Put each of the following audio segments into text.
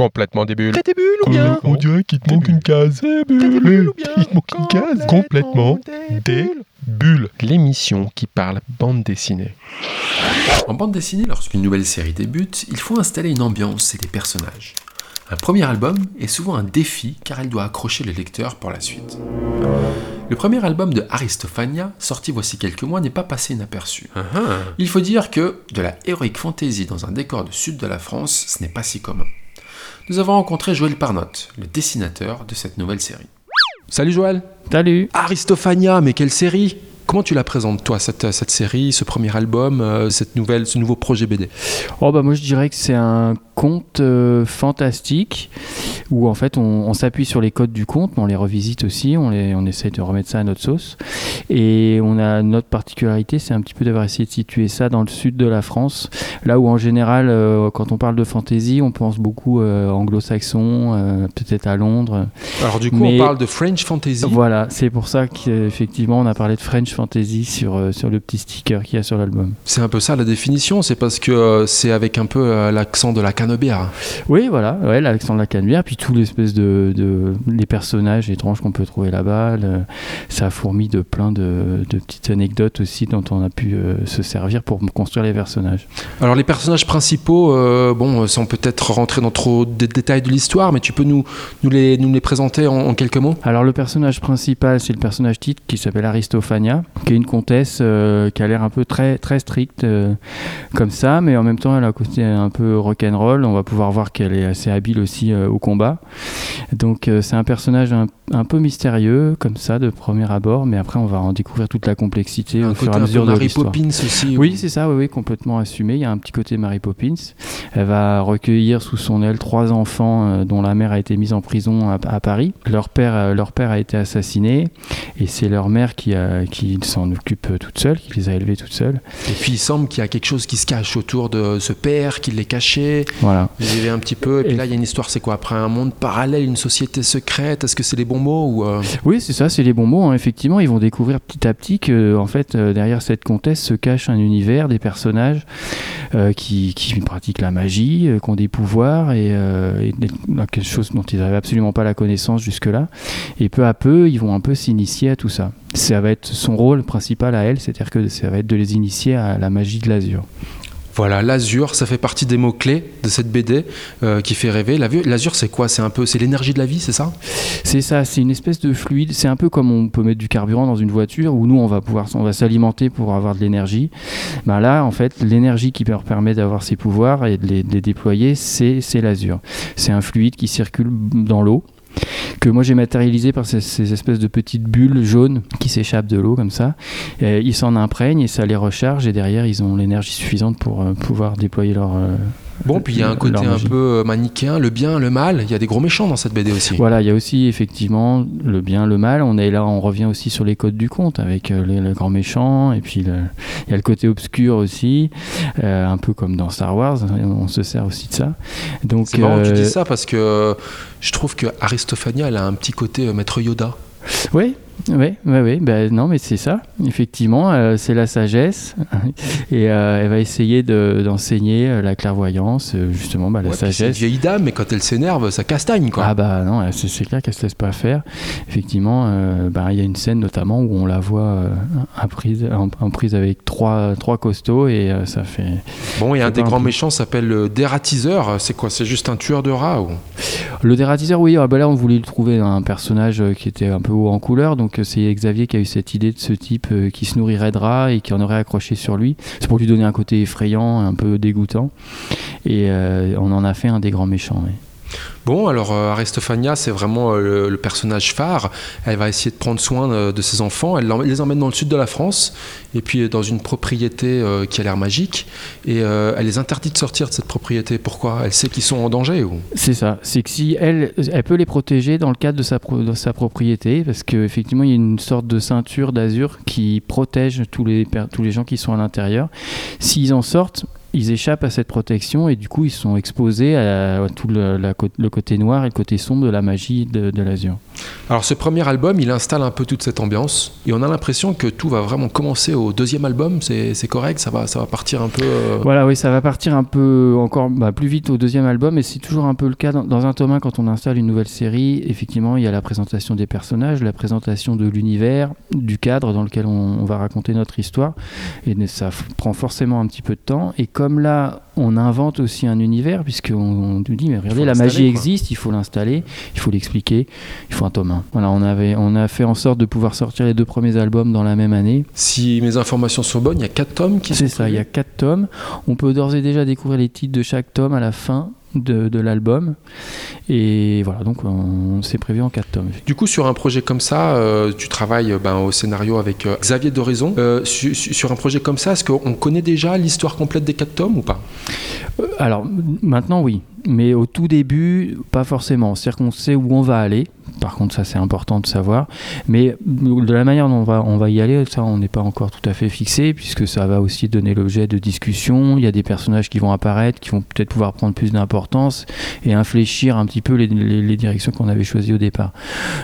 Complètement des bulles. T'as tes bulles ou bien On dirait qu'il te manque une case. Des bulles ou bien Il te manque une case. Complètement des bulles. L'émission qui parle bande dessinée. En bande dessinée, lorsqu'une nouvelle série débute, il faut installer une ambiance et des personnages. Un premier album est souvent un défi car elle doit accrocher le lecteur pour la suite. Le premier album de Aristophania, sorti voici quelques mois, n'est pas passé inaperçu. Il faut dire que de la heroic fantasy dans un décor du sud de la France, ce n'est pas si commun. Nous avons rencontré Joël Parnotte, le dessinateur de cette nouvelle série. Salut Joël. Salut. Aristophania, mais quelle série? Comment tu la présentes, toi, cette, cette série, ce premier album, euh, cette nouvelle, ce nouveau projet BD Oh bah moi je dirais que c'est un conte euh, fantastique où en fait on, on s'appuie sur les codes du conte, mais on les revisite aussi, on, les, on essaie de remettre ça à notre sauce. Et on a notre particularité, c'est un petit peu d'avoir essayé de situer ça dans le sud de la France, là où en général euh, quand on parle de fantasy, on pense beaucoup anglo-saxon, peut-être à Londres. Alors du coup, Mais- on parle de French Fantasy? Voilà, c'est pour ça qu'effectivement on a parlé de French fantasy sur, euh, sur le petit sticker qu'il y a sur l'album. C'est un peu ça la définition, c'est parce que euh, c'est avec un peu euh, l'accent de la canebière. Oui, voilà, ouais, l'accent de la canebière, puis tout l'espèce de, de les personnages étranges qu'on peut trouver là-bas. le- ça fourmille de plein de, de petites anecdotes aussi dont on a pu euh, se servir pour construire les personnages. Alors les personnages principaux, euh, bon, sans peut-être rentrer dans trop de détails de l'histoire, mais tu peux nous, nous, les, nous les présenter en, en quelques mots? Alors le personnage principal, c'est le personnage titre qui s'appelle Aristophania, qui est une comtesse euh, qui a l'air un peu très très stricte euh, comme ça, mais en même temps elle a un côté un peu rock'n'roll. On va pouvoir voir qu'elle est assez habile aussi euh, au combat. Donc euh, c'est un personnage un, un peu mystérieux comme ça de premier abord, mais après on va en découvrir toute la complexité Un au fur et à mesure de Mary l'histoire. Poppins aussi. Oui, ou- c'est ça, oui, oui, complètement assumé. Il y a un petit côté Mary Poppins. Elle va recueillir sous son aile trois enfants euh, dont la mère a été mise en prison à, à Paris. Leur père, euh, leur père a été assassiné et c'est leur mère qui, a- qui s'en occupe toute seule, qui les a élevés toute seule. Et puis il semble qu'il y a quelque chose qui se cache autour de ce père, qui l'est caché. Voilà. Vous y allez un petit peu, et puis Et- là il y a une histoire, c'est quoi? Après un monde parallèle, une société secrète, est-ce que c'est les bons mots ou euh, Oui, c'est ça, c'est les bons mots. hein. Effectivement, ils vont découvrir petit à petit que, en fait, euh, derrière cette comtesse se cache un univers, des personnages euh, qui, pratiquent la magie, euh, qui ont des pouvoirs et, euh, et quelque chose dont ils n'avaient absolument pas la connaissance jusque-là. Et peu à peu, ils vont un peu s'initier à tout ça. Ça va être son rôle principal à elle, c'est-à-dire que ça va être de les initier à la magie de l'azur. Voilà, l'azur, ça fait partie des mots-clés de cette BD euh, qui fait rêver. L'azur, c'est quoi? C'est un peu, c'est l'énergie de la vie, c'est ça? C'est ça, c'est une espèce de fluide. C'est un peu comme on peut mettre du carburant dans une voiture où nous on va pouvoir, on va s'alimenter pour avoir de l'énergie. Ben là, en fait, l'énergie qui leur permet d'avoir ces pouvoirs et de les, déployer, c'est l'azur. C'est un fluide qui circule dans l'eau que moi j'ai matérialisé par ces, ces espèces de petites bulles jaunes qui s'échappent de l'eau comme ça. Ils s'en imprègnent et ça les recharge et derrière ils ont l'énergie suffisante pour euh, pouvoir déployer leur. Bon, puis il y a un côté un peu euh, manichéen, le bien, le mal. Il y a des gros méchants dans cette BD aussi. Voilà, il y a aussi effectivement le bien, le mal. On est là, on revient aussi sur les codes du conte avec euh, le, le grand méchant et puis le- il y a le côté obscur aussi, euh, un peu comme dans Star Wars. On se sert aussi de ça. Donc C'est marrant que tu dis ça parce que je trouve que Aristophania, elle a un petit côté maître Yoda. Oui, oui, oui, oui. Ben, non, mais c'est ça. Effectivement, euh, c'est la sagesse et euh, elle va essayer de- d'enseigner euh, la clairvoyance, justement, bah, la Ouais, puis c'est une sagesse. vieille dame, mais quand elle s'énerve, ça castagne, quoi. Ah bah non, c'est clair qu'elle se laisse pas faire. Effectivement, euh, bah, il y a une scène notamment où on la voit en, prise, en, en prise avec trois, trois costauds et ça fait... bon, il y a un des grands méchants s'appelle le dératiseur. C'est quoi? C'est juste un tueur de rats ou... Le dératiseur, oui, ah bah là on voulait trouver un personnage qui était un peu haut en couleur, donc euh, c'est Xavier qui a eu cette idée de ce type euh, qui se nourrirait de rats et qui en aurait accroché sur lui. C'est pour lui donner un côté effrayant, un peu dégoûtant. Et euh, on en a fait un des grands méchants. Bon, alors euh, Aristophania, c'est vraiment euh, le, personnage phare. Elle va essayer de prendre soin de, de ses enfants. Elle les emmène dans le sud de la France, et puis euh, dans une propriété euh, qui a l'air magique. Et euh, elle les interdit de sortir de cette propriété. Pourquoi? Elle sait qu'ils sont en danger ou? C'est ça. C'est que si elle, elle peut les protéger dans le cadre de sa, propriété, parce qu'effectivement, il y a une sorte de ceinture d'azur qui protège tous les, tous les gens qui sont à l'intérieur. S'ils en sortent, ils échappent à cette protection et du coup, ils sont exposés à, tout le, côté noir et le côté sombre de la magie de l'azur. Alors ce premier album, il installe un peu toute cette ambiance et on a l'impression que tout va vraiment commencer au deuxième album. C'est correct, ça va, ça va partir un peu. euh, Voilà, oui, ça va partir un peu encore bah, plus vite au deuxième album, et c'est toujours un peu le cas dans, un tome 1 quand on installe une nouvelle série. Effectivement, il y a la présentation des personnages, la présentation de l'univers, du cadre dans lequel on, on va raconter notre histoire, et ça prend forcément un petit peu de temps. Et comme là, on invente aussi un univers, puisqu'on on nous dit, mais regardez, la magie quoi. existe, il faut l'installer, il faut l'expliquer, il faut un tome 1. Voilà, on, avait, on a fait en sorte de pouvoir sortir les deux premiers albums dans la même année. Si mes informations sont bonnes, il y a quatre tomes qui sont C'est ça, il y a prévus. quatre tomes. On peut d'ores et déjà découvrir les titres de chaque tome à la fin de, de l'album. Et voilà, donc on, c'est prévu en quatre tomes. Du coup, sur un projet comme ça, euh, tu travailles ben, au scénario avec euh, Xavier Doraison. Euh, su- su- sur un projet comme ça, est-ce qu'on connaît déjà l'histoire complète des quatre tomes ou pas? Alors maintenant, oui. Mais au tout début, pas forcément. C'est-à-dire qu'on sait où on va aller. Par contre, ça c'est important de savoir. Mais de la manière dont on va, y aller, ça on n'est pas encore tout à fait fixé, puisque ça va aussi donner l'objet de discussion. Il y a des personnages qui vont apparaître, qui vont peut-être pouvoir prendre plus d'importance et infléchir un petit peu les directions qu'on avait choisies au départ.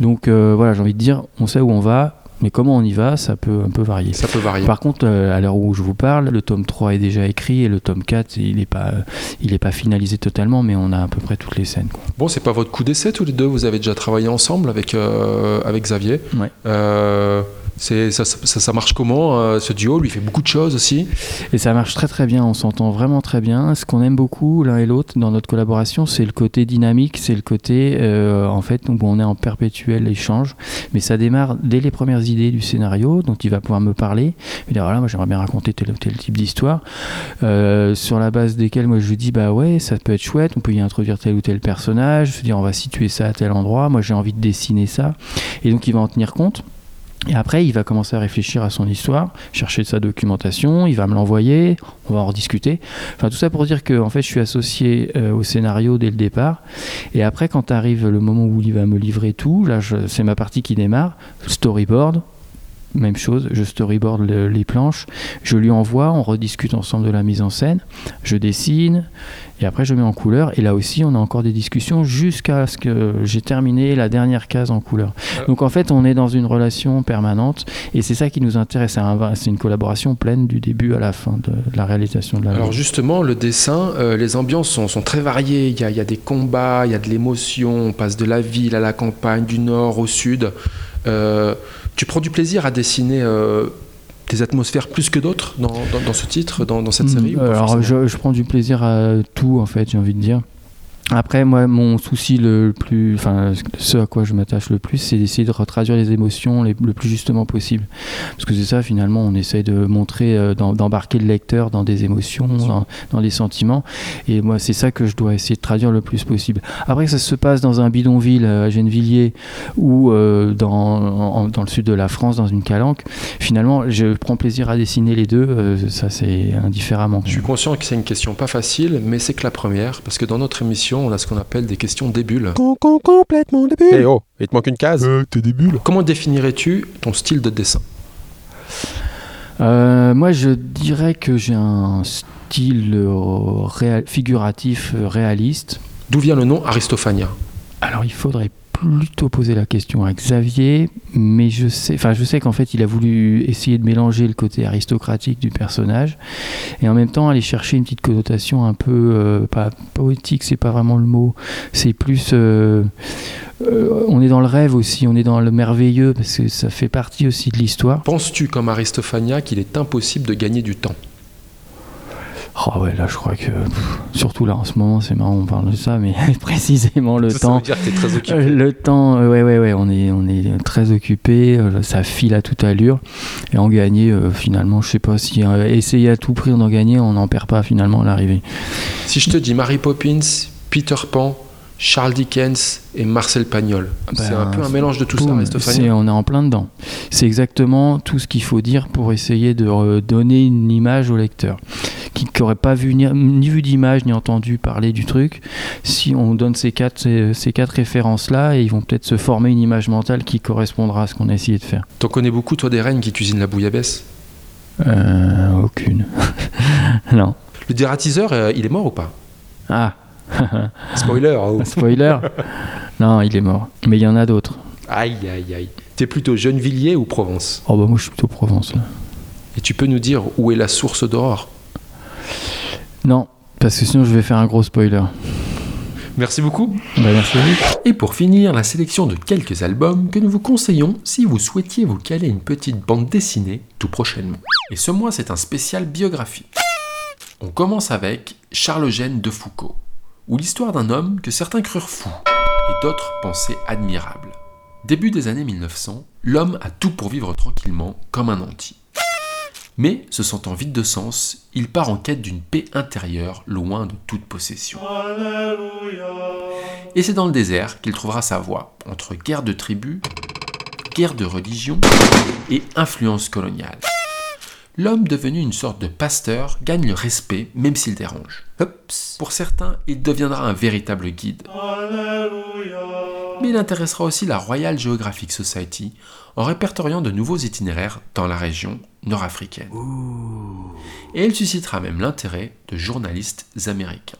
Donc euh, voilà, j'ai envie de dire, on sait où on va, mais comment on y va, ça peut un peu varier. Ça peut varier. Par contre, euh, à l'heure où je vous parle, le tome 3 est déjà écrit et le tome 4, il n'est pas, euh, il est pas finalisé totalement, mais on a à peu près toutes les scènes. quoi. Bon, c'est pas votre coup d'essai tous les deux. Vous avez déjà travaillé ensemble avec, euh, avec Xavier. Ouais. C'est, ça, ça, marche comment euh, ce duo? Lui fait beaucoup de choses aussi. Et ça marche très très bien, on s'entend vraiment très bien. Ce qu'on aime beaucoup l'un et l'autre dans notre collaboration, c'est le côté dynamique, c'est le côté euh, en fait où on est en perpétuel échange. Mais ça démarre dès les premières idées du scénario, dont il va pouvoir me parler. Il dire voilà, moi j'aimerais bien raconter tel ou tel type d'histoire, euh, sur la base desquelles moi je lui dis bah ouais, ça peut être chouette, on peut y introduire tel ou tel personnage, se dire on va situer ça à tel endroit. Moi j'ai envie de dessiner ça, et donc il va en tenir compte. Et après, il va commencer à réfléchir à son histoire, chercher sa documentation, il va me l'envoyer, on va en rediscuter. Enfin, tout ça pour dire que en fait, je suis associé euh, au scénario dès le départ. Et après, quand arrive le moment où il va me livrer tout, là, c'est ma partie qui démarre, storyboard. Même chose, je storyboard le- les planches, je lui envoie, on rediscute ensemble de la mise en scène, je dessine, et après je mets en couleur. Et là aussi, on a encore des discussions jusqu'à ce que j'ai terminé la dernière case en couleur. Donc en fait, on est dans une relation permanente et c'est ça qui nous intéresse. C'est un- C'est une collaboration pleine du début à la fin de la réalisation de la Alors justement, le dessin, euh, les ambiances sont, sont très variées. Il y, a, il y a des combats, il y a de l'émotion. On passe de la ville à la campagne, du nord au sud. Euh, tu prends du plaisir à dessiner euh, des atmosphères plus que d'autres dans, dans- dans ce titre, dans, dans cette série ou pas Hmm, Alors je, je prends du plaisir à tout en fait, j'ai envie de dire. Après, moi, mon souci le plus, enfin, ce à quoi je m'attache le plus, c'est d'essayer de retraduire les émotions les- le plus justement possible. Parce que c'est ça, finalement, on essaye de montrer, euh, d'em- d'embarquer le lecteur dans des émotions, dans, dans des sentiments. Et moi, c'est ça que je dois essayer de traduire le plus possible. Après, que ça se passe dans un bidonville euh, à Gennevilliers ou euh, dans, en- dans le sud de la France, dans une calanque, finalement, je prends plaisir à dessiner les deux. euh, ça, c'est indifféremment. Je suis conscient que c'est une question pas facile, mais c'est que la première, parce que dans notre émission, on a ce qu'on appelle des questions débules. complètement débile. Eh oh, il te manque une case. Euh, t'es des bulles. Comment définirais-tu ton style de dessin? Euh, moi, je dirais que j'ai un style euh, figuratif réaliste. D'où vient le nom Aristophania Alors, il faudrait plutôt poser la question à Xavier, mais je sais, enfin, je sais qu'en fait, il a voulu essayer de mélanger le côté aristocratique du personnage et en même temps aller chercher une petite connotation un peu euh, pas poétique, c'est pas vraiment le mot, c'est plus euh, euh, on est dans le rêve aussi, on est dans le merveilleux parce que ça fait partie aussi de l'histoire. Penses-tu, comme Aristophania, qu'il est impossible de gagner du temps? Oh ouais, là je crois que pff, surtout là en ce moment c'est marrant on parle de ça, mais précisément le Ça, ça temps. veut dire que t'es très occupé. Euh, Le temps, euh, ouais, ouais, ouais, on est, on est très occupé, euh, ça file à toute allure. Et en gagner, euh, finalement, je sais pas si euh, essayer à tout prix d'en gagner, on n'en perd pas finalement à l'arrivée. Si je te dis Mary Poppins, Peter Pan, Charles Dickens et Marcel Pagnol, c'est Ben, un peu un mélange de tout ça, c'est- on est en plein dedans. C'est exactement tout ce qu'il faut dire pour essayer de donner une image au lecteur qui n'aurait pas vu ni, ni vu d'image ni entendu parler du truc. Si on donne ces quatre, ces, ces quatre références là, ils vont peut-être se former une image mentale qui correspondra à ce qu'on a essayé de faire. T'en connais beaucoup, toi, des reines qui cuisinent la bouillabaisse? Euh, aucune. non. Le dératiseur, euh, il est mort ou pas? Ah, Spoiler. oh. spoiler? non, il est mort. Mais il y en a d'autres. Aïe, aïe, aïe. T'es plutôt Gennevilliers ou Provence? Oh bah moi je suis plutôt Provence. là. Et tu peux nous dire où est la source d'Aurore Non, parce que sinon je vais faire un gros spoiler. Merci beaucoup. Bah merci. Et pour finir, la sélection de quelques albums que nous vous conseillons si vous souhaitiez vous caler une petite bande dessinée tout prochainement. Et ce mois, c'est un spécial biographique. On commence avec Charles Eugène de Foucault, ou l'histoire d'un homme que certains crurent fou et d'autres pensaient admirable. Début des années 1900, l'homme a tout pour vivre tranquillement comme un anti. Mais, se sentant vide de sens, il part en quête d'une paix intérieure loin de toute possession. Et c'est dans le désert qu'il trouvera sa voie, entre guerre de tribus, guerre de religion et influence coloniale. L'homme devenu une sorte de pasteur gagne le respect même s'il dérange. Pour certains, il deviendra un véritable guide. Mais il intéressera aussi la Royal Geographic Society en répertoriant de nouveaux itinéraires dans la région nord-africaine. Et il suscitera même l'intérêt de journalistes américains.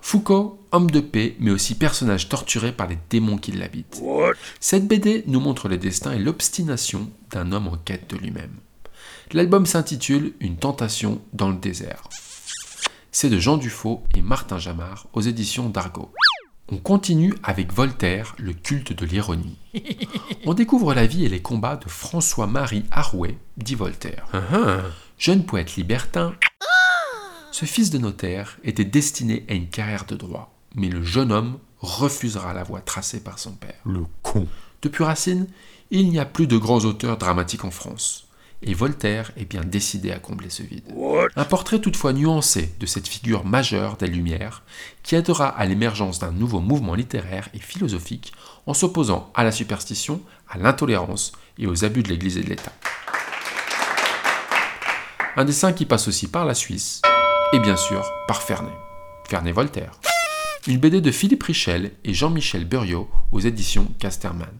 Foucault, homme de paix, mais aussi personnage torturé par les démons qui l'habitent. Cette BD nous montre le destin et l'obstination d'un homme en quête de lui-même. L'album s'intitule Une tentation dans le désert. C'est de Jean Dufaux et Martin Jamard aux éditions d'Argo. On continue avec Voltaire, le culte de l'ironie. On découvre la vie et les combats de François-Marie Arouet, dit Voltaire. Jeune poète libertin, ce fils de notaire était destiné à une carrière de droit, mais le jeune homme refusera la voie tracée par son père. Le con. Depuis Racine, il n'y a plus de grands auteurs dramatiques en France. Et Voltaire est bien décidé à combler ce vide. Un portrait toutefois nuancé de cette figure majeure des Lumières qui aidera à l'émergence d'un nouveau mouvement littéraire et philosophique en s'opposant à la superstition, à l'intolérance et aux abus de l'Église et de l'État. Un dessin qui passe aussi par la Suisse et bien sûr par Ferney. Ferney-Voltaire. Une BD de Philippe Richel et Jean-Michel Buriot aux éditions Casterman.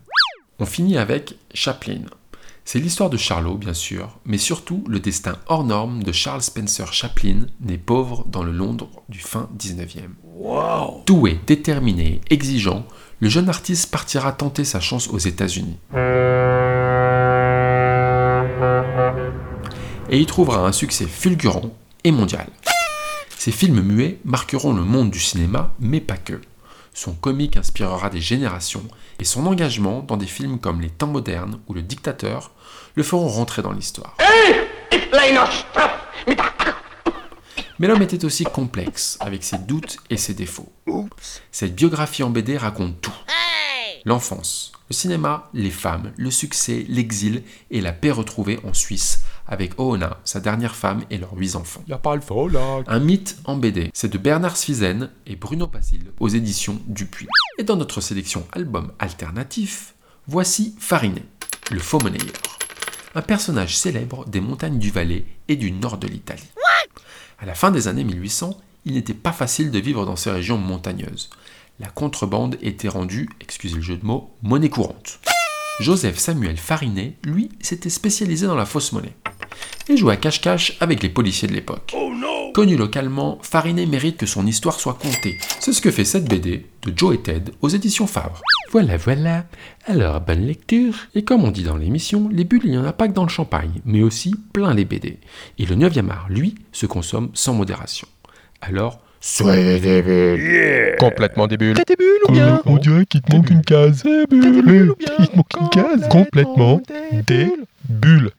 On finit avec Chaplin. C'est l'histoire de Charlot, bien sûr, mais surtout le destin hors norme de Charles Spencer Chaplin, né pauvre dans le Londres du fin 19e. Doué, déterminé, exigeant, le jeune artiste partira tenter sa chance aux États-Unis. Et y trouvera un succès fulgurant et mondial. Ses films muets marqueront le monde du cinéma, mais pas que. Son comique inspirera des générations et son engagement dans des films comme Les Temps modernes ou Le Dictateur le feront rentrer dans l'histoire. Mais l'homme était aussi complexe, avec ses doutes et ses défauts. Cette biographie en BD raconte tout. L'enfance, le cinéma, les femmes, le succès, l'exil et la paix retrouvée en Suisse avec Oona, sa dernière femme et leurs huit enfants. Y a pas le faux là. Un mythe en BD, c'est de Bernard Sfizen et Bruno Basile aux éditions Dupuis. Et dans notre sélection album alternatif, voici Farinet, le faux monnayeur. Un personnage célèbre des montagnes du Valais et du nord de l'Italie. À la fin des années 1800, il n'était pas facile de vivre dans ces régions montagneuses. La contrebande était rendue, excusez le jeu de mots, monnaie courante. Joseph Samuel Farinet, lui, s'était spécialisé dans la fausse monnaie et jouait à cache-cache avec les policiers de l'époque. Connu localement, Farinet mérite que son histoire soit contée. C'est ce que fait cette BD de Joe et Ted aux éditions Fabre. Voilà, voilà. Alors, bonne lecture. Et comme on dit dans l'émission, les bulles, il n'y en a pas que dans le champagne, mais aussi plein les BD. Et le 9e art, lui, se consomme sans modération. Alors, soyez des bulles. Complètement des bulles. T'as des bulles ou bien On dirait qu'il te manque une case. T'as des bulles ou bien Il te manque une case. Complètement des bulles.